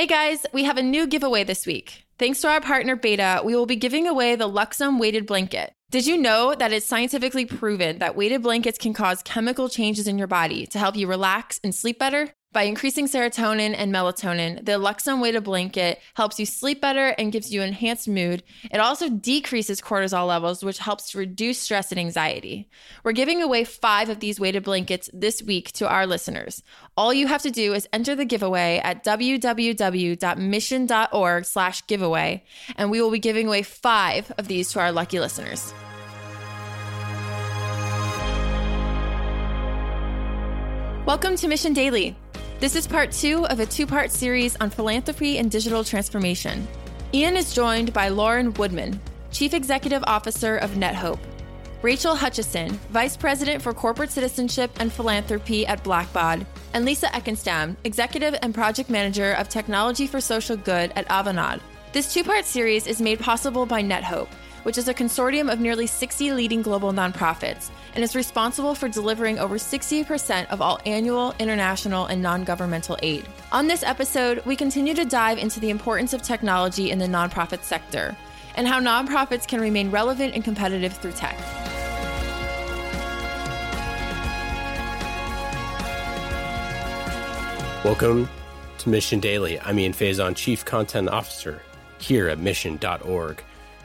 Hey guys, we have a new giveaway this week. Thanks to our partner b8ta, we will be giving away the Luxome weighted blanket. Did you know that it's scientifically proven that weighted blankets can cause chemical changes in your body to help you relax and sleep better? By increasing serotonin and melatonin, the Luxome weighted blanket helps you sleep better and gives you enhanced mood. It also decreases cortisol levels, which helps to reduce stress and anxiety. We're giving away five of these weighted blankets this week to our listeners. All you have to do is enter the giveaway at www.mission.org slash giveaway, and we will be giving away five of these to our lucky listeners. Welcome to Mission Daily. This is part two of a two part series on philanthropy and digital transformation. Ian is joined by Lauren Woodman, Chief Executive Officer of NetHope, Rachel Hutchisson, Vice President for Corporate Citizenship and Philanthropy at Blackbaud, and Lisa Ekenstam, Executive and Project Manager of Technology for Social Good at Avanade. This two part series is made possible by NetHope which is a consortium of nearly 60 leading global nonprofits and is responsible for delivering over 60% of all annual, international, and non governmental aid. On this episode, we continue to dive into the importance of technology in the nonprofit sector and how nonprofits can remain relevant and competitive through tech. Welcome to Mission Daily. I'm Ian Faison, Chief Content Officer here at mission.org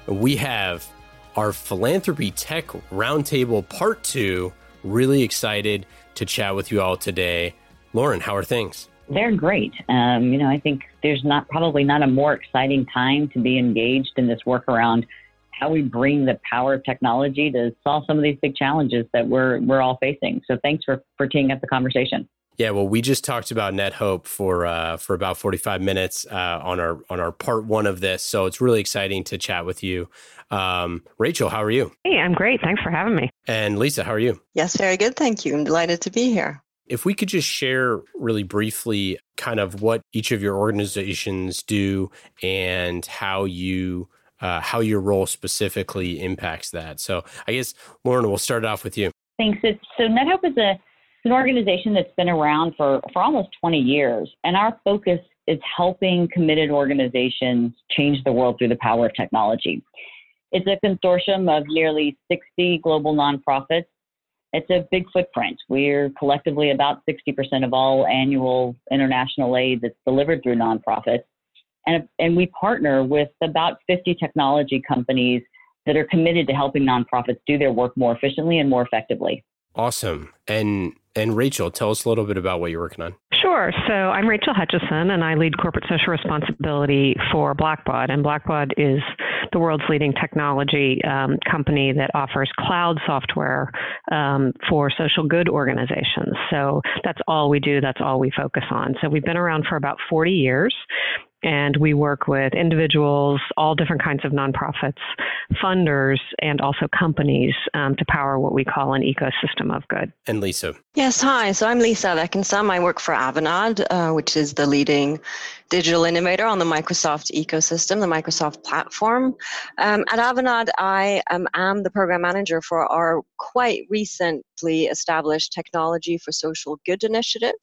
we have our philanthropy tech roundtable part two. Really excited to chat with you all today. Lauren, how are things? They're great. Um, you know, I think there's not probably not a more exciting time to be engaged in this work around how we bring the power of technology to solve some of these big challenges that we're we're all facing. So thanks for for teeing up the conversation. Yeah, well, we just talked about NetHope for uh, for about forty five minutes uh, on our on our part one of this, so it's really exciting to chat with you. Um, Rachel, how are you? Hey, I'm great. Thanks for having me. And Lisa, how are you? Yes, very good. Thank you. I'm delighted to be here. If we could just share really briefly, kind of what each of your organizations do and how you uh, how your role specifically impacts that. So, I guess Lauren, we'll start off with you. Thanks. It's, so NetHope is a an organization that's been around for, for almost 20 years, and our focus is helping committed organizations change the world through the power of technology. It's a consortium of nearly 60 global nonprofits. It's a big footprint. We're collectively about 60% of all annual international aid that's delivered through nonprofits. And, and we partner with about 50 technology companies that are committed to helping nonprofits do their work more efficiently and more effectively. Awesome. And and Rachel, tell us a little bit about what you're working on. Sure. So I'm Rachel Hutchisson, and I lead corporate social responsibility for Blackbaud. And Blackbaud is the world's leading technology um, company that offers cloud software um, for social good organizations. So that's all we do. That's all we focus on. So we've been around for about 40 years and we work with individuals, all different kinds of nonprofits, funders, and also companies um, to power what we call an ecosystem of good. And Lisa. Yes, hi. So I'm Lisa Ekenstam. I work for Avanade, uh, which is the leading digital innovator on the Microsoft ecosystem, the Microsoft platform. Um, at Avanade, I um, am the program manager for our quite recently established Technology for Social Good initiative.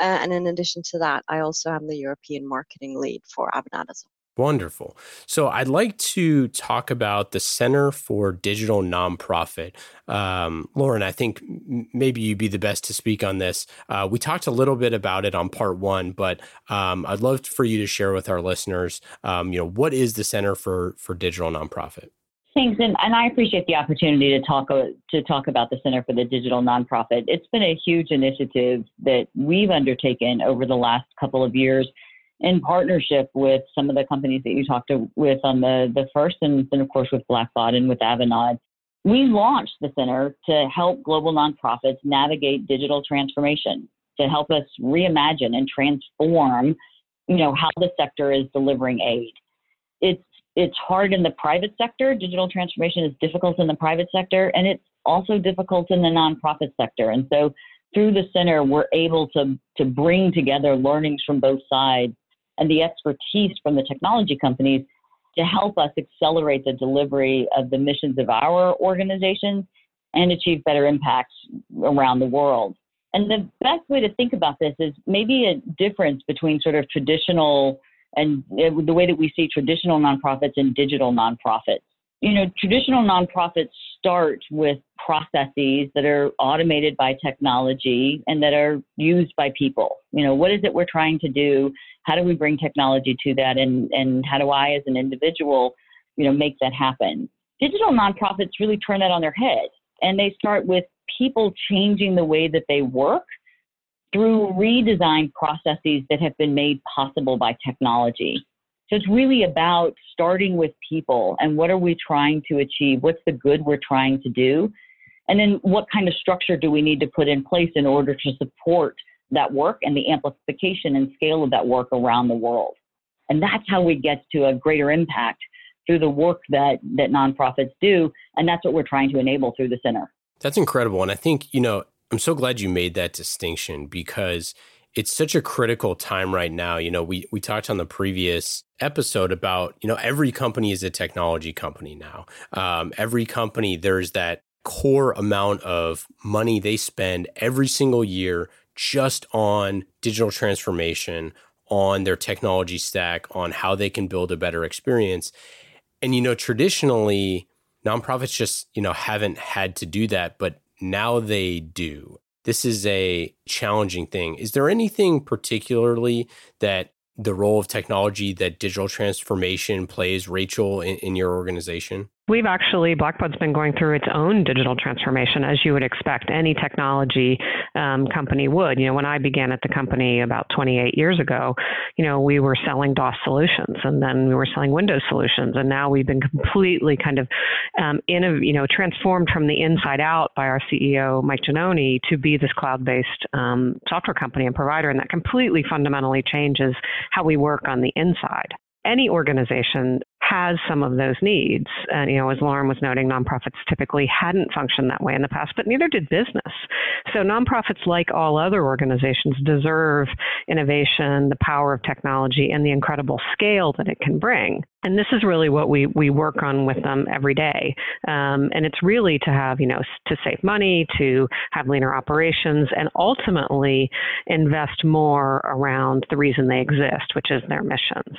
Uh, and in addition to that, I also am the European marketing lead for as. Wonderful. So I'd like to talk about the Center for Digital Nonprofit. Um, Lauren, I think maybe you'd be the best to speak on this. Uh, we talked a little bit about it on part one, but um, I'd love for you to share with our listeners, um, you know, what is the Center for, for Digital Nonprofit? Thanks, and, and I appreciate the opportunity to talk uh, to talk about the Center for the Digital Nonprofit. It's been a huge initiative that we've undertaken over the last couple of years in partnership with some of the companies that you talked to, with on the, the first, and then of course with Blackbaud and with Avanade. We launched the center to help global nonprofits navigate digital transformation, to help us reimagine and transform, you know, how the sector is delivering aid. It's it's hard in the private sector. Digital transformation is difficult in the private sector, and it's also difficult in the nonprofit sector. And so, through the center, we're able to to bring together learnings from both sides and the expertise from the technology companies to help us accelerate the delivery of the missions of our organizations and achieve better impacts around the world. And the best way to think about this is maybe a difference between sort of traditional and eh, the way that we see traditional nonprofits and digital nonprofits. You know, traditional nonprofits start with processes that are automated by technology and that are used by people. You know, what is it we're trying to do? How do we bring technology to that? And, and how do I, as an individual, you know, make that happen? Digital nonprofits really turn that on their head and they start with people changing the way that they work through redesigned processes that have been made possible by technology. So it's really about starting with people and what are we trying to achieve? What's the good we're trying to do? And then what kind of structure do we need to put in place in order to support that work and the amplification and scale of that work around the world? And that's how we get to a greater impact through the work that, that nonprofits do. And that's what we're trying to enable through the center. That's incredible. And I think, you know, I'm so glad you made that distinction because it's such a critical time right now. You know, we we talked on the previous episode about you know every company is a technology company now. Um, every company there's that core amount of money they spend every single year just on digital transformation, on their technology stack, on how they can build a better experience. And you know, traditionally, nonprofits just you know haven't had to do that, but now they do. This is a challenging thing. Is there anything particularly that the role of technology that digital transformation plays, Rachel, in, in your organization? We've actually, Blackbaud's been going through its own digital transformation, as you would expect any technology um, company would. You know, when I began at the company about 28 years ago, you know, we were selling DOS solutions and then we were selling Windows solutions. And now we've been completely kind of, um, in a, you know, transformed from the inside out by our CEO, Mike Gianoni, to be this cloud based um, software company and provider. And that completely fundamentally changes how we work on the inside any organization has some of those needs. And, you know, as Lauren was noting, nonprofits typically hadn't functioned that way in the past, but neither did business. So nonprofits, like all other organizations, deserve innovation, the power of technology, and the incredible scale that it can bring. And this is really what we, we work on with them every day. Um, and it's really to have, you know, to save money, to have leaner operations, and ultimately invest more around the reason they exist, which is their missions.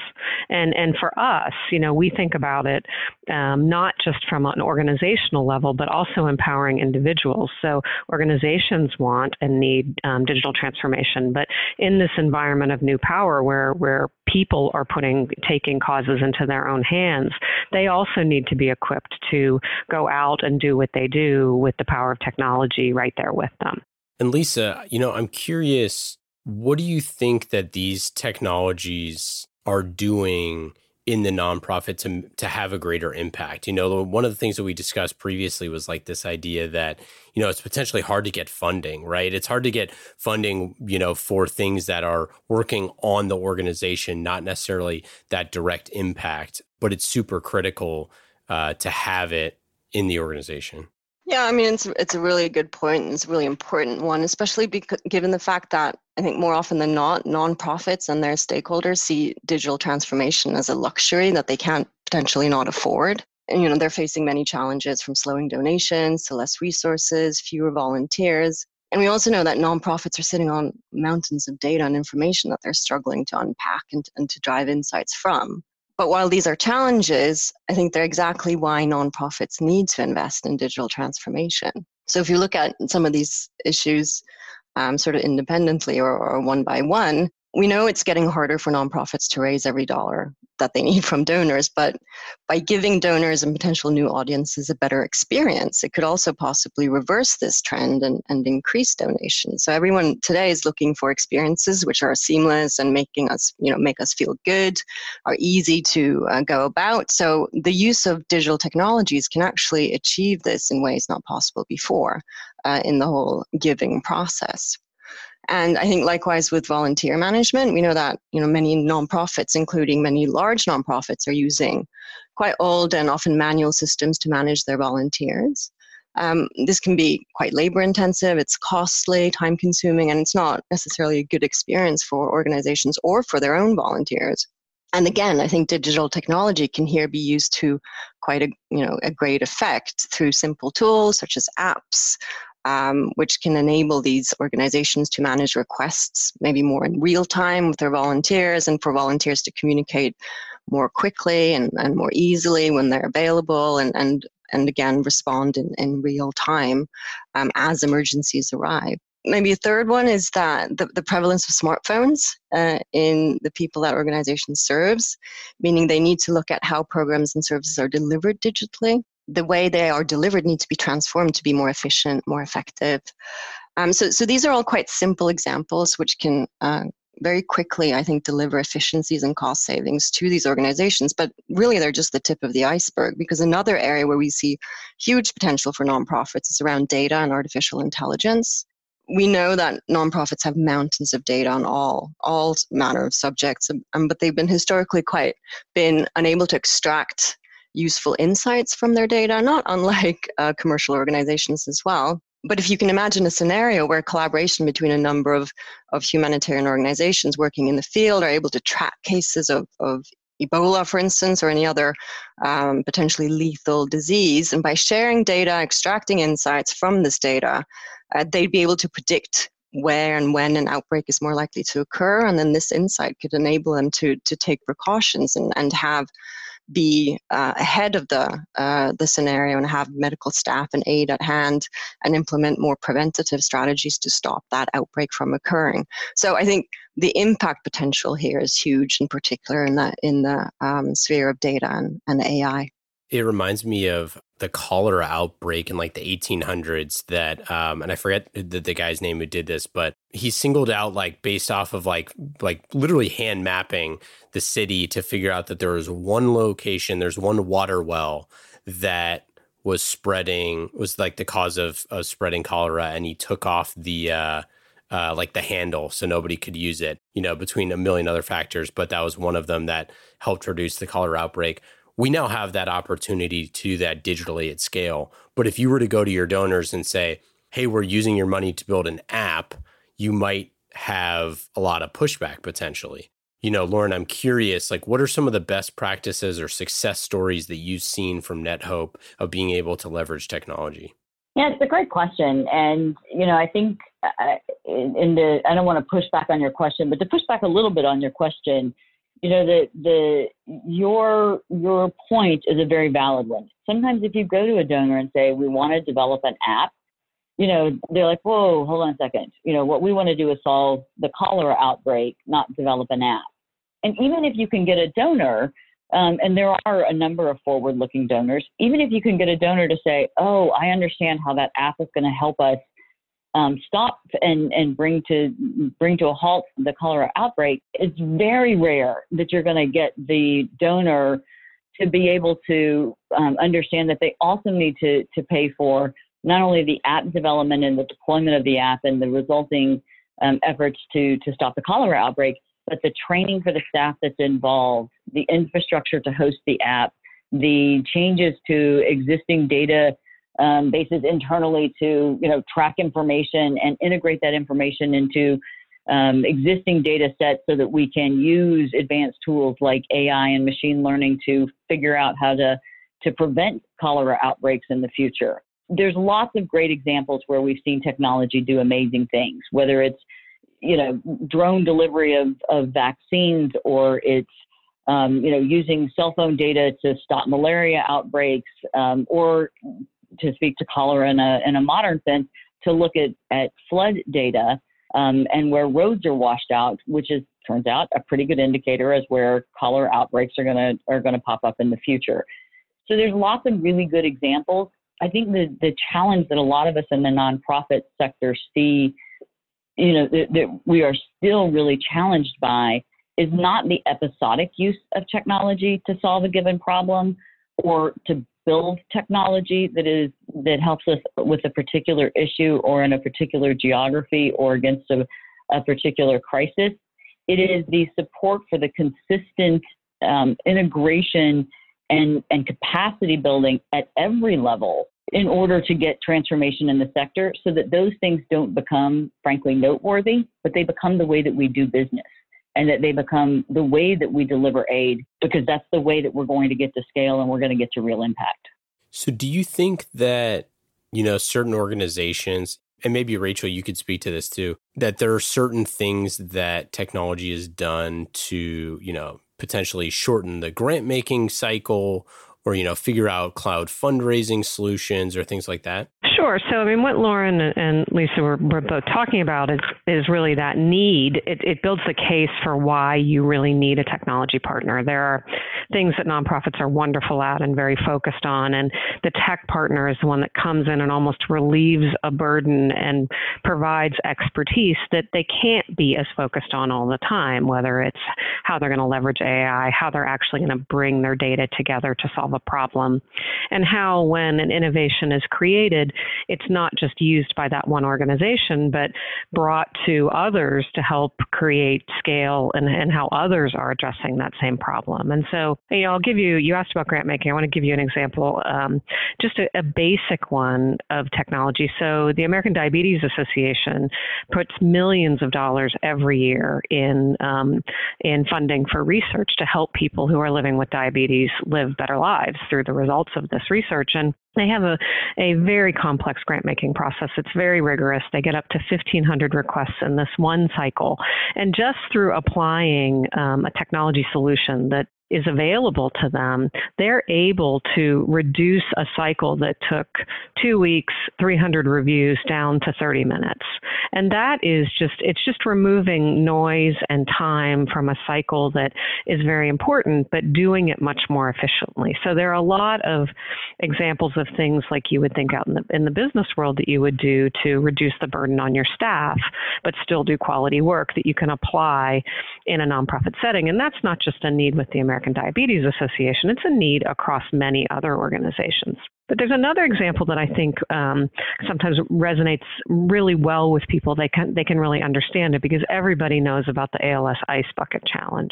And, and for us, you know, we think about it um, not just from an organizational level, but also empowering individuals. So organizations want and need um, digital transformation, but in this environment of new power where, where people are putting, taking causes into their own hands, they also need to be equipped to go out and do what they do with the power of technology right there with them. And Lisa, you know, I'm curious, what do you think that these technologies are doing in the nonprofit to to have a greater impact. You know, one of the things that we discussed previously was like this idea that you know it's potentially hard to get funding, right? It's hard to get funding, you know, for things that are working on the organization, not necessarily that direct impact, but it's super critical uh, to have it in the organization. Yeah, I mean, it's, it's a really good point and it's a really important one, especially because, given the fact that I think more often than not, nonprofits and their stakeholders see digital transformation as a luxury that they can't potentially not afford. And, you know, they're facing many challenges from slowing donations to less resources, fewer volunteers. And we also know that nonprofits are sitting on mountains of data and information that they're struggling to unpack and, and to drive insights from. But while these are challenges, I think they're exactly why nonprofits need to invest in digital transformation. So if you look at some of these issues um, sort of independently or, or one by one, we know it's getting harder for nonprofits to raise every dollar that they need from donors, but by giving donors and potential new audiences a better experience, it could also possibly reverse this trend and, and increase donations. So everyone today is looking for experiences which are seamless and making us, you know, make us feel good, are easy to uh, go about. So the use of digital technologies can actually achieve this in ways not possible before uh, in the whole giving process. And I think likewise with volunteer management, we know that you know many nonprofits, including many large nonprofits, are using quite old and often manual systems to manage their volunteers. Um, this can be quite labor intensive, it's costly, time consuming, and it's not necessarily a good experience for organizations or for their own volunteers. And again, I think digital technology can here be used to quite a you know a great effect through simple tools such as apps um, which can enable these organizations to manage requests maybe more in real time with their volunteers and for volunteers to communicate more quickly and, and more easily when they're available and, and, and again respond in, in real time um, as emergencies arrive. Maybe a third one is that the, the prevalence of smartphones uh, in the people that organization serves, meaning they need to look at how programs and services are delivered digitally the way they are delivered need to be transformed to be more efficient, more effective. Um, so, so these are all quite simple examples which can uh, very quickly, I think, deliver efficiencies and cost savings to these organizations. But really, they're just the tip of the iceberg because another area where we see huge potential for nonprofits is around data and artificial intelligence. We know that nonprofits have mountains of data on all all manner of subjects, um, but they've been historically quite been unable to extract useful insights from their data, not unlike uh, commercial organizations as well. But if you can imagine a scenario where collaboration between a number of, of humanitarian organizations working in the field are able to track cases of, of Ebola, for instance, or any other um, potentially lethal disease, and by sharing data, extracting insights from this data, uh, they'd be able to predict where and when an outbreak is more likely to occur, and then this insight could enable them to to take precautions and, and have be uh, ahead of the uh, the scenario and have medical staff and aid at hand and implement more preventative strategies to stop that outbreak from occurring. So I think the impact potential here is huge, in particular in the in the um, sphere of data and, and AI. It reminds me of the cholera outbreak in like the 1800s that um and I forget the, the guy's name who did this but he singled out like based off of like like literally hand mapping the city to figure out that there was one location there's one water well that was spreading was like the cause of, of spreading cholera and he took off the uh uh, like the handle so nobody could use it, you know, between a million other factors. But that was one of them that helped reduce the cholera outbreak we now have that opportunity to do that digitally at scale. But if you were to go to your donors and say, hey, we're using your money to build an app, you might have a lot of pushback potentially. You know, Lauren, I'm curious, like, what are some of the best practices or success stories that you've seen from NetHope of being able to leverage technology? Yeah, it's a great question. And, you know, I think uh, in the, I don't want to push back on your question, but to push back a little bit on your question, you know the the your your point is a very valid one sometimes if you go to a donor and say we want to develop an app you know they're like whoa hold on a second. You know what we want to do is solve the cholera outbreak not develop an app. And even if you can get a donor um, and there are a number of forward looking donors even if you can get a donor to say oh i understand how that app is going to help us um, stop and, and bring to bring to a halt the cholera outbreak, it's very rare that you're going to get the donor to be able to um, understand that they also need to, to pay for not only the app development and the deployment of the app and the resulting um, efforts to, to stop the cholera outbreak, but the training for the staff that's involved, the infrastructure to host the app, the changes to existing data um, bases internally to you know track information and integrate that information into um, existing data sets so that we can use advanced tools like AI and machine learning to figure out how to to prevent cholera outbreaks in the future. There's lots of great examples where we've seen technology do amazing things, whether it's you know drone delivery of, of vaccines or it's um, you know using cell phone data to stop malaria outbreaks um, or to speak to cholera in a, in a modern sense, to look at, at flood data um, and where roads are washed out, which is turns out a pretty good indicator as where cholera outbreaks are gonna are gonna pop up in the future. So there's lots of really good examples. I think the the challenge that a lot of us in the nonprofit sector see, you know, that, that we are still really challenged by is not the episodic use of technology to solve a given problem or to build technology that is that helps us with a particular issue or in a particular geography or against a, a particular crisis. It is the support for the consistent um, integration and, and capacity building at every level in order to get transformation in the sector so that those things don't become, frankly, noteworthy, but they become the way that we do business and that they become the way that we deliver aid because that's the way that we're going to get to scale and we're going to get to real impact. So, do you think that you know, certain organizations, and maybe Rachel, you could speak to this too, that there are certain things that technology has done to, you know, potentially shorten the grant making cycle or you know figure out cloud fundraising solutions or things like that Sure. So, I mean, what Lauren and Lisa were, were both talking about is, is really that need. It, it, builds the case for why you really need a technology partner. There are things that nonprofits are wonderful at and very focused on, and the tech partner is the one that comes in and almost relieves a burden and provides expertise that they can't be as focused on all the time, whether it's how they're going to leverage AI, how they're actually going to bring their data together to solve a problem, and how, when an innovation is created, it's not just used by that one organization, but brought to others to help create scale and, and how others are addressing that same problem. And so, you know, I'll give you, you asked about grant making. I want to give you an example, um, just a, a basic one of technology. So the American Diabetes Association puts millions of dollars every year in, um, in funding for research to help people who are living with diabetes live better lives through the results of this research. And they have a, a very complex grant making process. It's very rigorous. They get up to 1,500 requests in this one cycle. And just through applying um, a technology solution that is available to them, they're able to reduce a cycle that took two weeks, 300 reviews down to 30 minutes. And that is just, it's just removing noise and time from a cycle that is very important, but doing it much more efficiently. So there are a lot of examples of things like you would think out in the, in the business world that you would do to reduce the burden on your staff, but still do quality work that you can apply in a nonprofit setting. And that's not just a need with the American American Diabetes Association. It's a need across many other organizations. But there's another example that I think um, sometimes resonates really well with people. They can they can really understand it because everybody knows about the ALS Ice Bucket Challenge,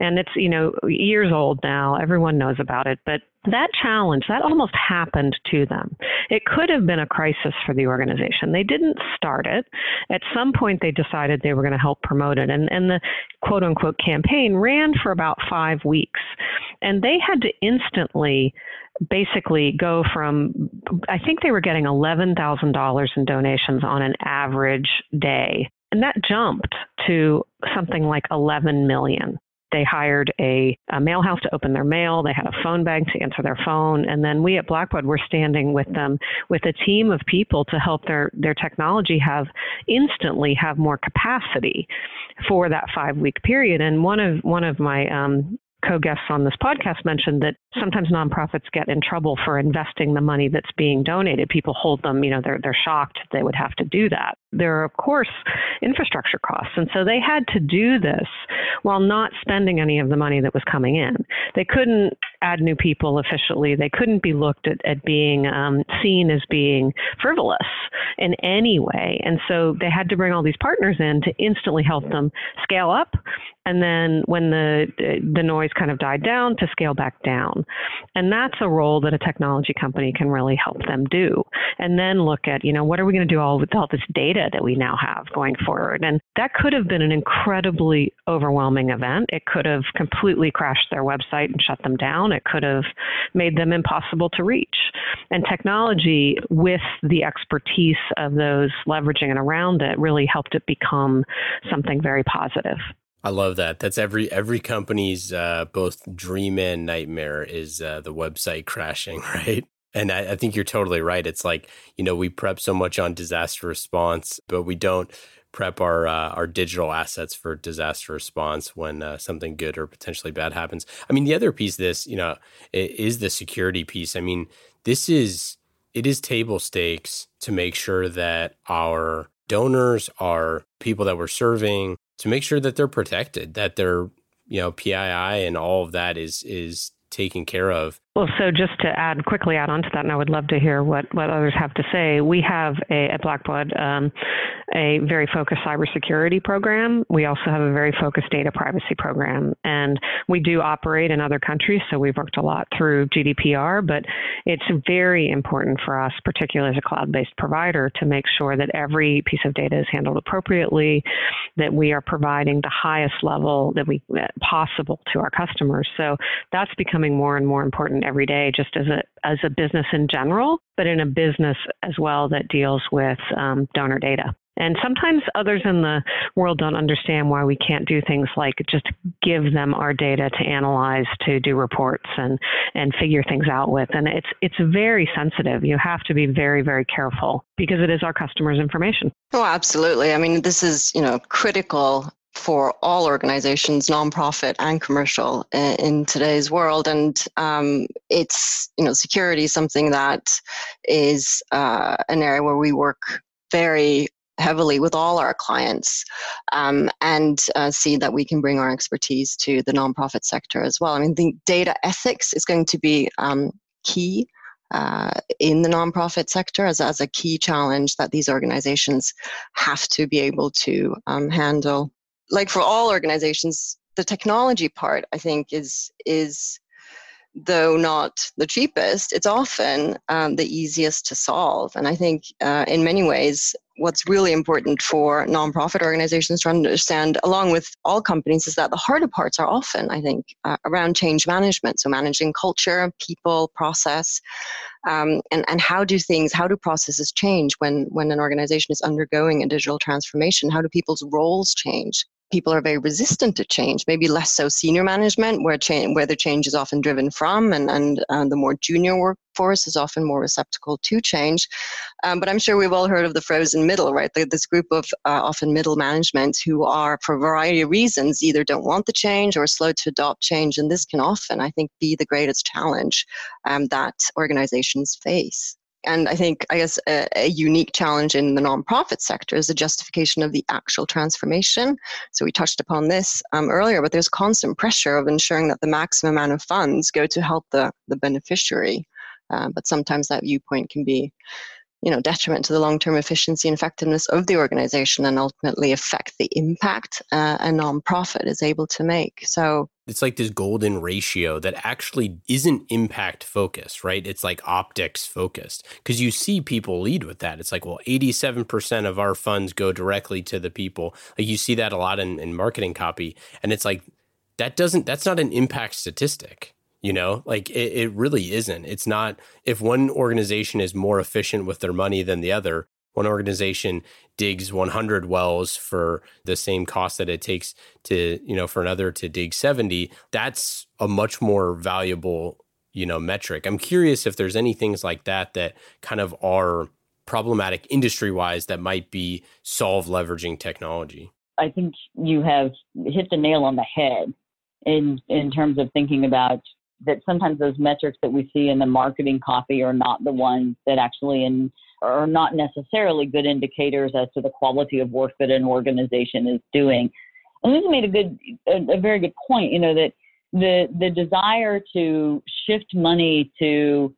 and it's you know years old now. Everyone knows about it, but that challenge that almost happened to them. It could have been a crisis for the organization. They didn't start it. At some point, they decided they were going to help promote it, and and the quote unquote campaign ran for about five weeks, and they had to instantly basically go from I think they were getting $11,000 in donations on an average day. And that jumped to something like 11 million. They hired a, a, mail house to open their mail. They had a phone bank to answer their phone. And then we at Blackbaud were standing with them with a team of people to help their, their technology have instantly have more capacity for that five week period. And one of one of my um, co-guests on this podcast mentioned that sometimes nonprofits get in trouble for investing the money that's being donated. People hold them, you know, they're they're shocked they would have to do that. There are of course infrastructure costs, and so they had to do this while not spending any of the money that was coming in. They couldn't add new people efficiently. They couldn't be looked at, at being um, seen as being frivolous in any way, and so they had to bring all these partners in to instantly help them scale up. And then when the the noise kind of died down to scale back down. And that's a role that a technology company can really help them do. And then look at you know what are we going to do all with all this data that we now have going forward. And that could have been an incredibly overwhelming event. It could have completely crashed their website and shut them down. It could have made them impossible to reach. And technology with the expertise of those leveraging and around it really helped it become something very positive. I love that. That's every every company's uh, both dream and nightmare is uh, the website crashing, right? And I, I, think you're totally right. It's like you know we prep so much on disaster response, but we don't prep our uh, our digital assets for disaster response when uh, something good or potentially bad happens. I mean, the other piece of this, you know, is the security piece. I mean, this is it is table stakes to make sure that our donors, our people that we're serving, to make sure that they're protected, that their you know PII and all of that is is taken care of. Well, so just to add quickly add on to that, and I would love to hear what, what others have to say. We have a, at Blackbaud um, a very focused cybersecurity program. We also have a very focused data privacy program, and we do operate in other countries. So we've worked a lot through GDPR, but it's very important for us, particularly as a cloud-based provider, to make sure that every piece of data is handled appropriately, that we are providing the highest level that we possible to our customers. So that's become becoming more and more important every day, just as a as a business in general, but in a business as well that deals with um, donor data. And sometimes others in the world don't understand why we can't do things like just give them our data to analyze, to do reports and, and figure things out with. And it's, it's very sensitive. You have to be very, very careful because it is our customers' information. Oh, absolutely. I mean, this is, you know, critical for all organizations, nonprofit and commercial, in today's world. And um, it's, you know, security is something that is uh, an area where we work very heavily with all our clients um, and uh, see that we can bring our expertise to the nonprofit sector as well. I mean, the data ethics is going to be um, key. Uh, in the nonprofit sector as, as a key challenge that these organizations have to be able to um, handle. Like for all organizations, the technology part, I think, is is though not the cheapest, it's often um, the easiest to solve. And I think uh, in many ways, what's really important for nonprofit organizations to understand, along with all companies, is that the harder parts are often, I think, uh, around change management. So managing culture, people, process, um, and and how do things, how do processes change when when an organization is undergoing a digital transformation? How do people's roles change? People are very resistant to change. Maybe less so senior management, where change, where the change is often driven from, and and the more junior workforce is often more receptacle to change. Um, but I'm sure we've all heard of the frozen middle, right? This group of uh, often middle management who are, for a variety of reasons, either don't want the change or slow to adopt change, and this can often, I think, be the greatest challenge um, that organizations face. And I think, I guess, a, a, unique challenge in the nonprofit sector is the justification of the actual transformation. So we touched upon this um, earlier, but there's constant pressure of ensuring that the maximum amount of funds go to help the, the beneficiary. Uh, but sometimes that viewpoint can be you know, detriment to the long-term efficiency and effectiveness of the organization and ultimately affect the impact uh, a nonprofit is able to make. So it's like this golden ratio that actually isn't impact focused, right? It's like optics focused because you see people lead with that. It's like, well, 87% of our funds go directly to the people. Like you see that a lot in, in marketing copy. And it's like, that doesn't, that's not an impact statistic you know like it, it really isn't it's not if one organization is more efficient with their money than the other one organization digs 100 wells for the same cost that it takes to you know for another to dig 70 that's a much more valuable you know metric. I'm curious if there's any things like that that kind of are problematic industry wise that might be solved leveraging technology. I think you have hit the nail on the head in in terms of thinking about that sometimes those metrics that we see in the marketing copy are not the ones that actually in are not necessarily good indicators as to the quality of work that an organization is doing. And Lisa made a good, a, a very good point. You know that the the desire to shift money to,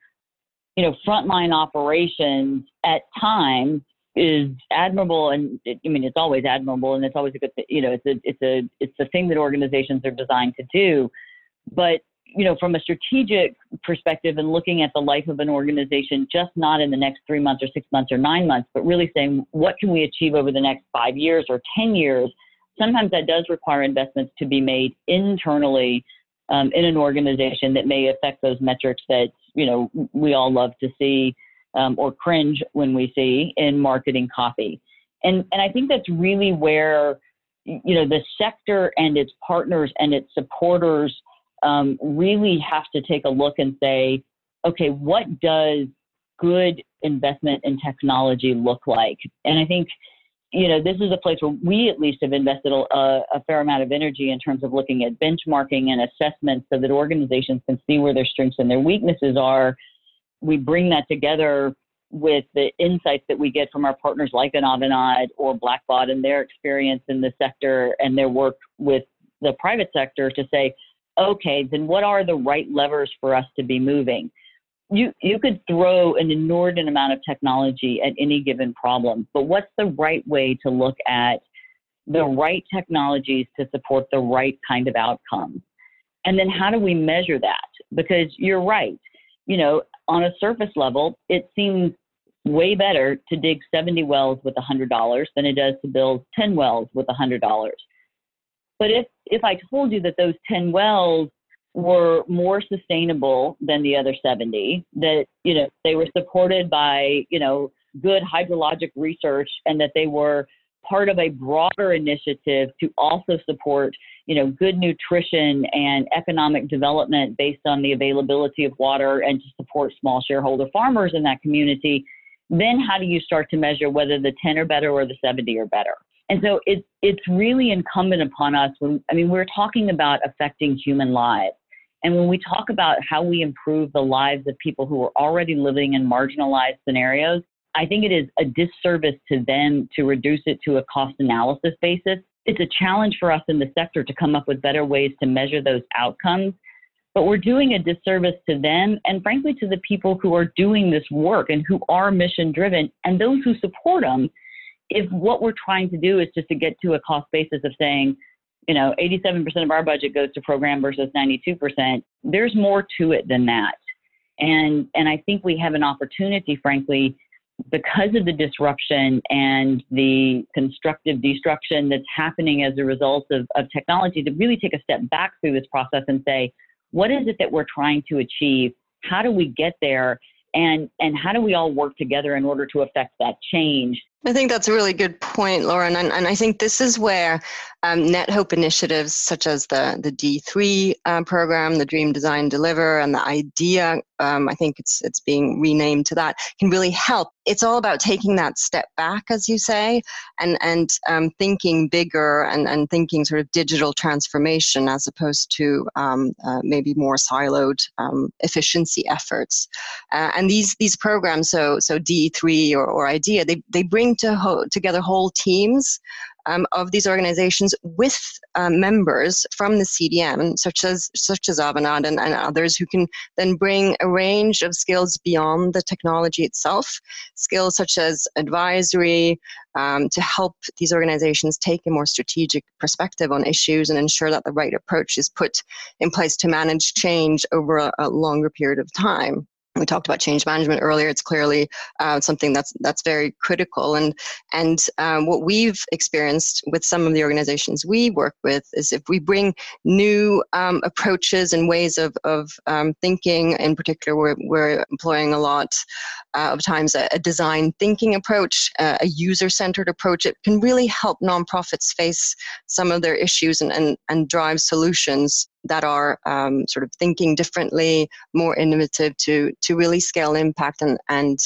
you know, frontline operations at times is admirable, and it, I mean it's always admirable, and it's always a good, you know, it's a it's a it's the thing that organizations are designed to do. But you know, from a strategic perspective and looking at the life of an organization, just not in the next three months or six months or nine months, but really saying what can we achieve over the next five years or 10 years, sometimes that does require investments to be made internally um, in an organization that may affect those metrics that, you know, we all love to see um, or cringe when we see in marketing copy. And, and I think that's really where, you know, the sector and its partners and its supporters – um, really have to take a look and say, okay, what does good investment in technology look like? And I think, you know, this is a place where we at least have invested a, a fair amount of energy in terms of looking at benchmarking and assessments so that organizations can see where their strengths and their weaknesses are. We bring that together with the insights that we get from our partners like an Avanade or Blackbaud and their experience in the sector and their work with the private sector to say, okay, then what are the right levers for us to be moving? You, you could throw an inordinate amount of technology at any given problem, but what's the right way to look at the right technologies to support the right kind of outcomes? And then how do we measure that? Because you're right, you know, on a surface level, it seems way better to dig 70 wells with $100 than it does to build 10 wells with $100. But if if I told you that those 10 wells were more sustainable than the other 70, that, you know, they were supported by, you know, good hydrologic research and that they were part of a broader initiative to also support you know good nutrition and economic development based on the availability of water and to support small shareholder farmers in that community then how do you start to measure whether the 10 are better or the 70 are better and so it's it's really incumbent upon us when i mean we're talking about affecting human lives and when we talk about how we improve the lives of people who are already living in marginalized scenarios I think it is a disservice to them to reduce it to a cost analysis basis. It's a challenge for us in the sector to come up with better ways to measure those outcomes. But we're doing a disservice to them and, frankly, to the people who are doing this work and who are mission driven and those who support them. If what we're trying to do is just to get to a cost basis of saying, you know, 87% of our budget goes to program versus 92%, there's more to it than that. And, and I think we have an opportunity, frankly, because of the disruption and the constructive destruction that's happening as a result of, of technology, to really take a step back through this process and say, what is it that we're trying to achieve? How do we get there? And, and how do we all work together in order to affect that change? I think that's a really good point, Lauren. And, and I think this is where um, NetHope initiatives such as the, the D3 uh, program, the Dream Design Deliver, and the IDEA, um, I think it's, it's being renamed to that, can really help. It's all about taking that step back, as you say, and, and um, thinking bigger and, and thinking sort of digital transformation as opposed to um, uh, maybe more siloed um, efficiency efforts. Uh, and these, these programs, so, so D3 or, or IDEA, they, they bring to ho- together whole teams um, of these organizations with um, members from the CDN, such as such as Avanade and, and, others, who can then bring a range of skills beyond the technology itself, skills such as advisory, um, to help these organizations take a more strategic perspective on issues and ensure that the right approach is put in place to manage change over a, a longer period of time we talked about change management earlier. It's clearly uh, something that's that's very critical, and and um, what we've experienced with some of the organizations we work with is if we bring new um, approaches and ways of of um, thinking. In particular, we're we're employing a lot uh, of times a, a, design thinking approach, uh, a user centered approach. It can really help nonprofits face some of their issues and and, and drive solutions that are um, sort of thinking differently, more innovative to to really scale impact and and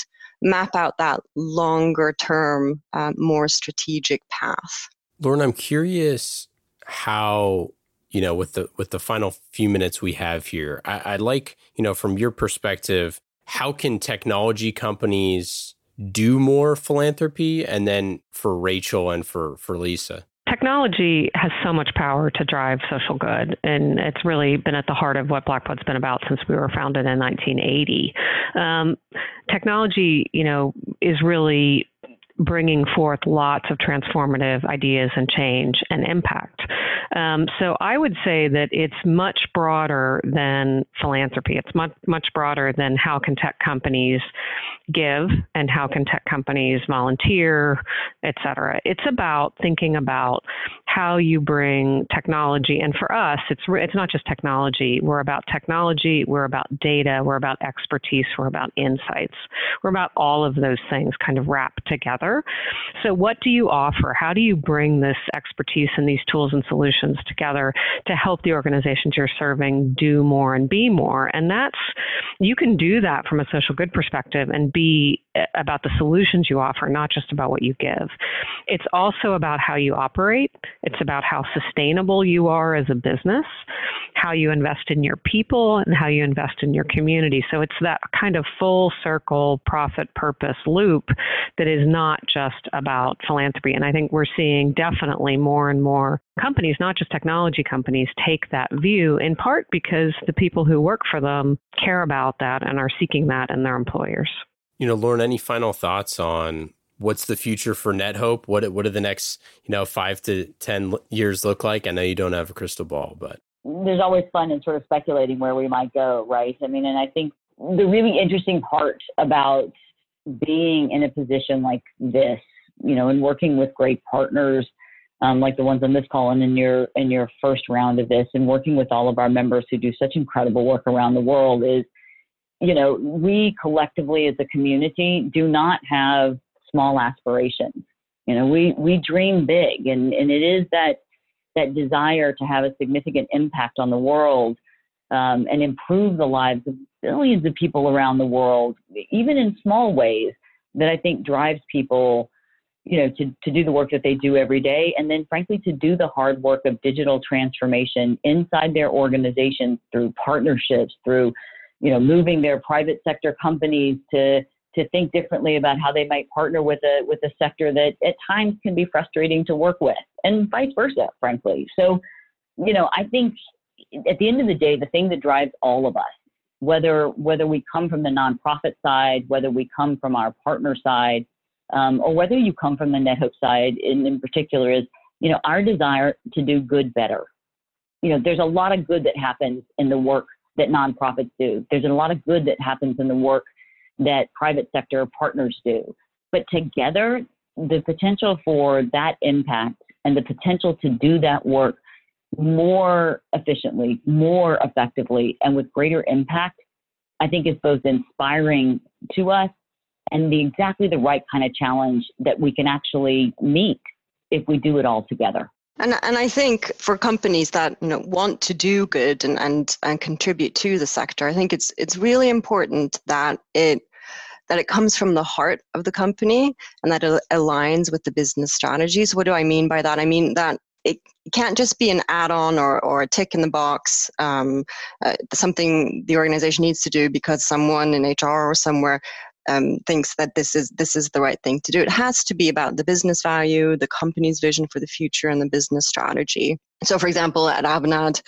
map out that longer term, uh, more strategic path. Lauren, I'm curious how you know with the with the final few minutes we have here. I, I'd like you know from your perspective, how can technology companies do more philanthropy, and then for Rachel and for for Lisa technology has so much power to drive social good, and it's really been at the heart of what Blackbaud's been about since we were founded in 1980. Um, technology, you know, is really bringing forth lots of transformative ideas and change and impact. Um, so I would say that it's much broader than philanthropy. It's much much broader than how can tech companies give and how can tech companies volunteer, et cetera. It's about thinking about how you bring technology. And for us, it's, it's not just technology. We're about technology, we're about data, we're about expertise, we're about insights. We're about all of those things kind of wrapped together. So, what do you offer? How do you bring this expertise and these tools and solutions together to help the organizations you're serving do more and be more? And that's, you can do that from a social good perspective and be eh, about the solutions you offer, not just about what you give. It's also about how you operate, it's about how sustainable you are as a business, how you invest in your people, and how you invest in your community. So it's that kind of full circle profit purpose loop that is not just about philanthropy. And I think we're seeing definitely more and more companies, not just technology companies, take that view in part because the people who work for them care about that and are seeking that in their employers. You know, Lauren, any final thoughts on what's the future for NetHope? What what do the next you know five to ten years look like? I know you don't have a crystal ball, but there's always fun in sort of speculating where we might go, right? I mean, and I think the really interesting part about being in a position like this, you know, and working with great partners um, like the ones on this call and in your in your first round of this, and working with all of our members who do such incredible work around the world is, you know, we collectively as a community do not have small aspirations. You know, we we dream big, and and it is that that desire to have a significant impact on the world um, and improve the lives of billions of people around the world, even in small ways, that I think drives people you know, to, to do the work that they do every day. And then frankly, to do the hard work of digital transformation inside their organizations through partnerships, through, you know, moving their private sector companies to, to think differently about how they might partner with a, with a sector that at times can be frustrating to work with and vice versa, frankly. So, you know, I think at the end of the day, the thing that drives all of us, whether, whether we come from the nonprofit side, whether we come from our partner side, um, or whether you come from the NetHope side in, in particular, is you know our desire to do good better. You know, there's a lot of good that happens in the work that nonprofits do. There's a lot of good that happens in the work that private sector partners do. But together, the potential for that impact and the potential to do that work more efficiently, more effectively, and with greater impact, I think is both inspiring to us and the exactly the right kind of challenge that we can actually meet if we do it all together. And, and I think for companies that you know, want to do good and, and, and contribute to the sector, I think it's it's really important that it that it comes from the heart of the company and that it aligns with the business strategies. What do I mean by that? I mean that it can't just be an add-on or, or a tick in the box, um, uh, something the organization needs to do because someone in HR or somewhere um, thinks that this is this is the right thing to do. It has to be about the business value, the company's vision for the future, and the business strategy. So, for example, at Avanade,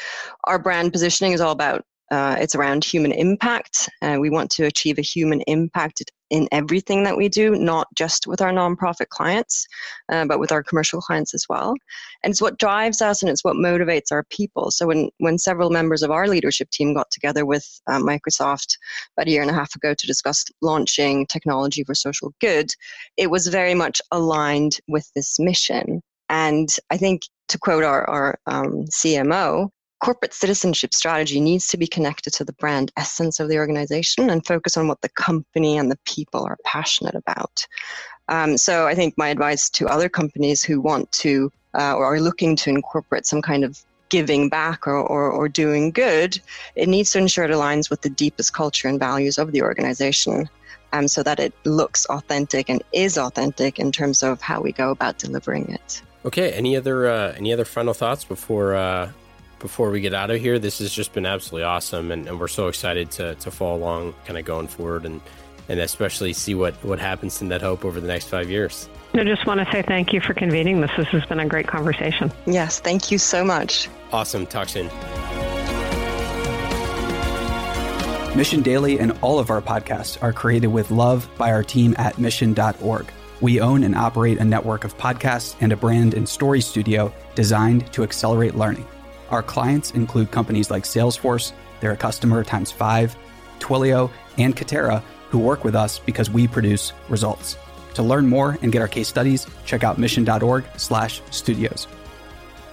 our brand positioning is all about uh, it's around human impact. Uh, we want to achieve a human impact in everything that we do, not just with our nonprofit clients, uh, but with our commercial clients as well. And it's what drives us and it's what motivates our people. So when, when several members of our leadership team got together with uh, Microsoft about a year and a half ago to discuss launching technology for social good, it was very much aligned with this mission. And I think to quote our, our um, CMO, corporate citizenship strategy needs to be connected to the brand essence of the organization and focus on what the company and the people are passionate about. Um, so I think my advice to other companies who want to uh, or are looking to incorporate some kind of giving back or, or, or doing good, it needs to ensure it aligns with the deepest culture and values of the organization. Um, so that it looks authentic and is authentic in terms of how we go about delivering it. Okay. Any other uh, any other final thoughts before uh, before we get out of here. This has just been absolutely awesome, and, and we're so excited to, to follow along, kind of going forward, and and especially see what what happens to NetHope over the next five years. I just want to say thank you for convening this. This has been a great conversation. Yes, thank you so much. Awesome. Talk soon. Mission Daily and all of our podcasts are created with love by our team at mission.org. We own and operate a network of podcasts and a brand and story studio designed to accelerate learning. Our clients include companies like Salesforce, they're a customer times five, Twilio, and Katera, who work with us because we produce results. To learn more and get our case studies, check out mission.org slash studios.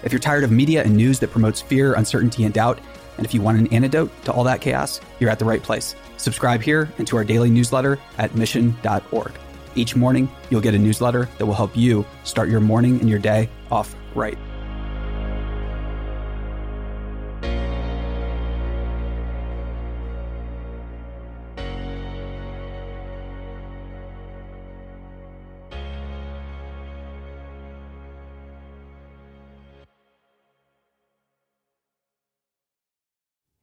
If you're tired of media and news that promotes fear, uncertainty, and doubt, and if you want an antidote to all that chaos, you're at the right place. Subscribe here and to our daily newsletter at mission.org. Each morning, you'll get a newsletter that will help you start your morning and your day off right.